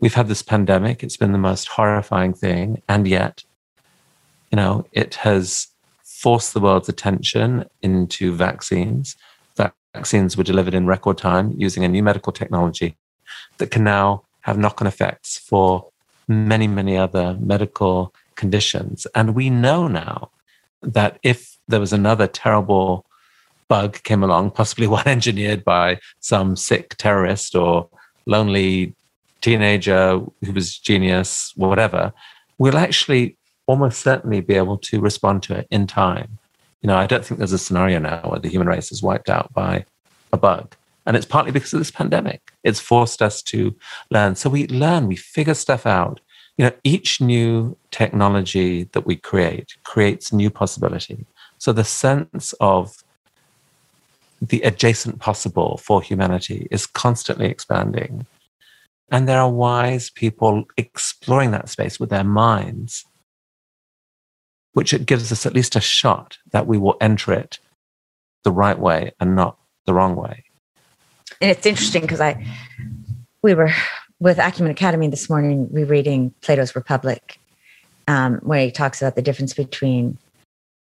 We've had this pandemic, it's been the most horrifying thing. And yet, you know, it has forced the world's attention into vaccines. Vaccines were delivered in record time using a new medical technology that can now have knock on effects for many, many other medical conditions. And we know now that if there was another terrible bug came along, possibly one engineered by some sick terrorist or lonely teenager who was genius, whatever, we'll actually almost certainly be able to respond to it in time. You know, I don't think there's a scenario now where the human race is wiped out by a bug. And it's partly because of this pandemic. It's forced us to learn. So we learn, we figure stuff out. You know, each new technology that we create creates new possibility. So the sense of the adjacent possible for humanity is constantly expanding. And there are wise people exploring that space with their minds, which it gives us at least a shot that we will enter it the right way and not the wrong way. And it's interesting because I, we were with Acumen Academy this morning rereading Plato's Republic, um, where he talks about the difference between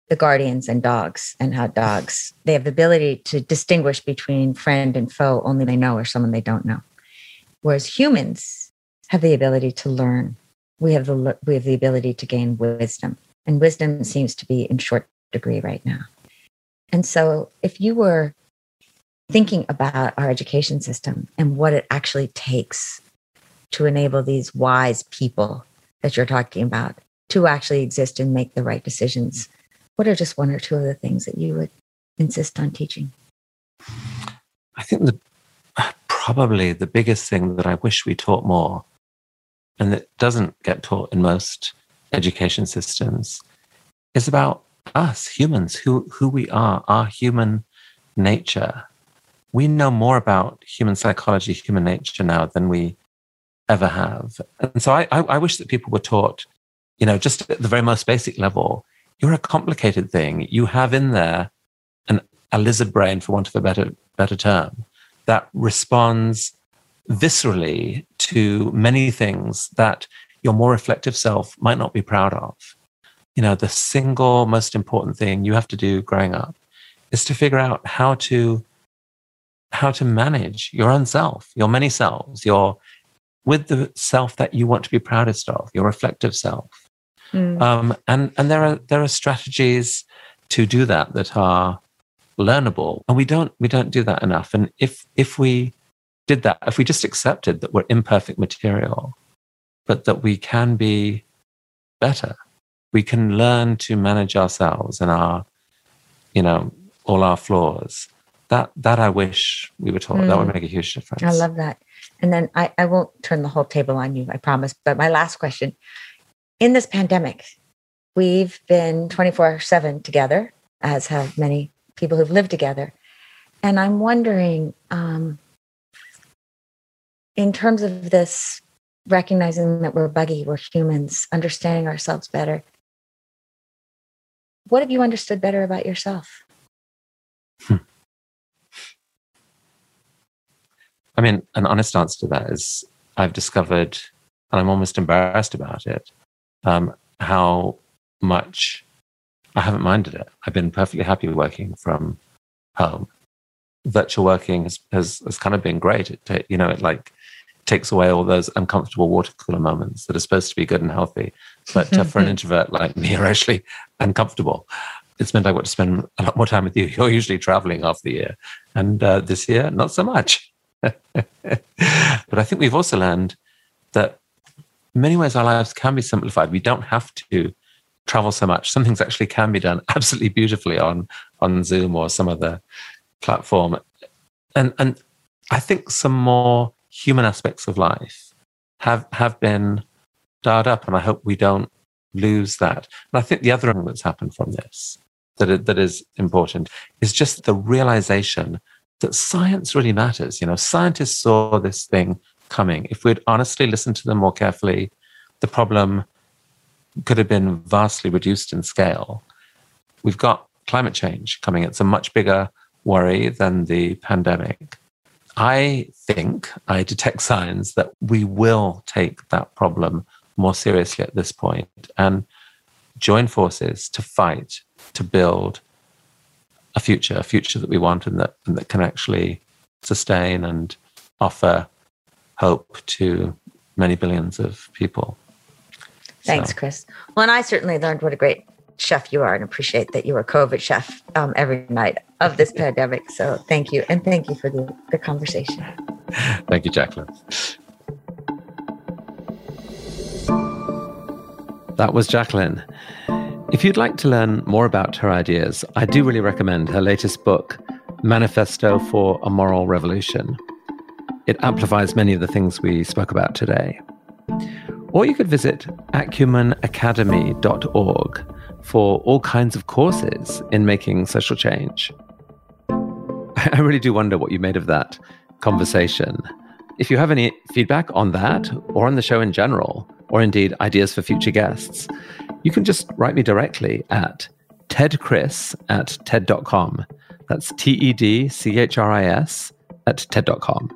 the guardians and dogs and how dogs they have the ability to distinguish between friend and foe only they know or someone they don't know. Whereas humans have the ability to learn. We have the we have the ability to gain wisdom. And wisdom seems to be in short degree right now. And so if you were thinking about our education system and what it actually takes to enable these wise people that you're talking about to actually exist and make the right decisions what are just one or two of the things that you would insist on teaching? I think the probably the biggest thing that I wish we taught more, and that doesn't get taught in most education systems, is about us humans, who who we are, our human nature. We know more about human psychology, human nature now than we ever have. And so I, I, I wish that people were taught, you know, just at the very most basic level, you're a complicated thing. You have in there an, a lizard brain, for want of a better, better term, that responds viscerally to many things that your more reflective self might not be proud of. You know, the single most important thing you have to do growing up is to figure out how to how to manage your own self, your many selves, your with the self that you want to be proudest of, your reflective self. Mm. Um, and and there are there are strategies to do that that are learnable, and we don't we don't do that enough. And if if we did that, if we just accepted that we're imperfect material, but that we can be better, we can learn to manage ourselves and our, you know, all our flaws. That that I wish we were taught. Mm. That would mm. make a huge difference. I love that. And then I, I won't turn the whole table on you, I promise. But my last question in this pandemic, we've been 24 7 together, as have many people who've lived together. And I'm wondering, um, in terms of this, recognizing that we're buggy, we're humans, understanding ourselves better, what have you understood better about yourself? Hmm. I mean, an honest answer to that is I've discovered, and I'm almost embarrassed about it, um, how much I haven't minded it. I've been perfectly happy working from home. Virtual working has, has, has kind of been great. It, you know, it like takes away all those uncomfortable water cooler moments that are supposed to be good and healthy, but uh, for an introvert like me are actually uncomfortable. It's meant I got to spend a lot more time with you. You're usually traveling half the year, and uh, this year, not so much. but I think we've also learned that in many ways our lives can be simplified. We don't have to travel so much. Some things actually can be done absolutely beautifully on on Zoom or some other platform. And and I think some more human aspects of life have have been dialed up, and I hope we don't lose that. And I think the other thing that's happened from this that that is important is just the realization that science really matters. You know, scientists saw this thing coming. If we'd honestly listened to them more carefully, the problem could have been vastly reduced in scale. We've got climate change coming. It's a much bigger worry than the pandemic. I think I detect signs that we will take that problem more seriously at this point and join forces to fight to build a future, a future that we want and that, and that can actually sustain and offer hope to many billions of people. Thanks, so. Chris. Well, and I certainly learned what a great chef you are and appreciate that you are COVID chef um, every night of this pandemic. So thank you. And thank you for the, the conversation. Thank you, Jacqueline. That was Jacqueline. If you'd like to learn more about her ideas, I do really recommend her latest book, Manifesto for a Moral Revolution. It amplifies many of the things we spoke about today. Or you could visit acumenacademy.org for all kinds of courses in making social change. I really do wonder what you made of that conversation. If you have any feedback on that or on the show in general, or indeed ideas for future guests, you can just write me directly at tedchris at ted.com. That's T E D C H R I S at TED.com.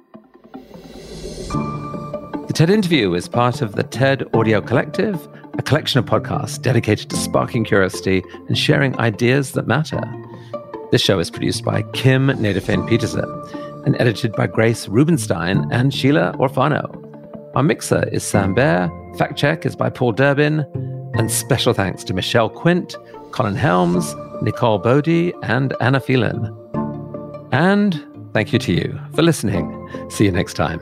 TED interview is part of the TED Audio Collective, a collection of podcasts dedicated to sparking curiosity and sharing ideas that matter. This show is produced by Kim Nederveen Pedersen and edited by Grace Rubenstein and Sheila Orfano. Our mixer is Sam Bair, fact check is by Paul Durbin, and special thanks to Michelle Quint, Colin Helms, Nicole Bodie, and Anna Phelan. And thank you to you for listening. See you next time.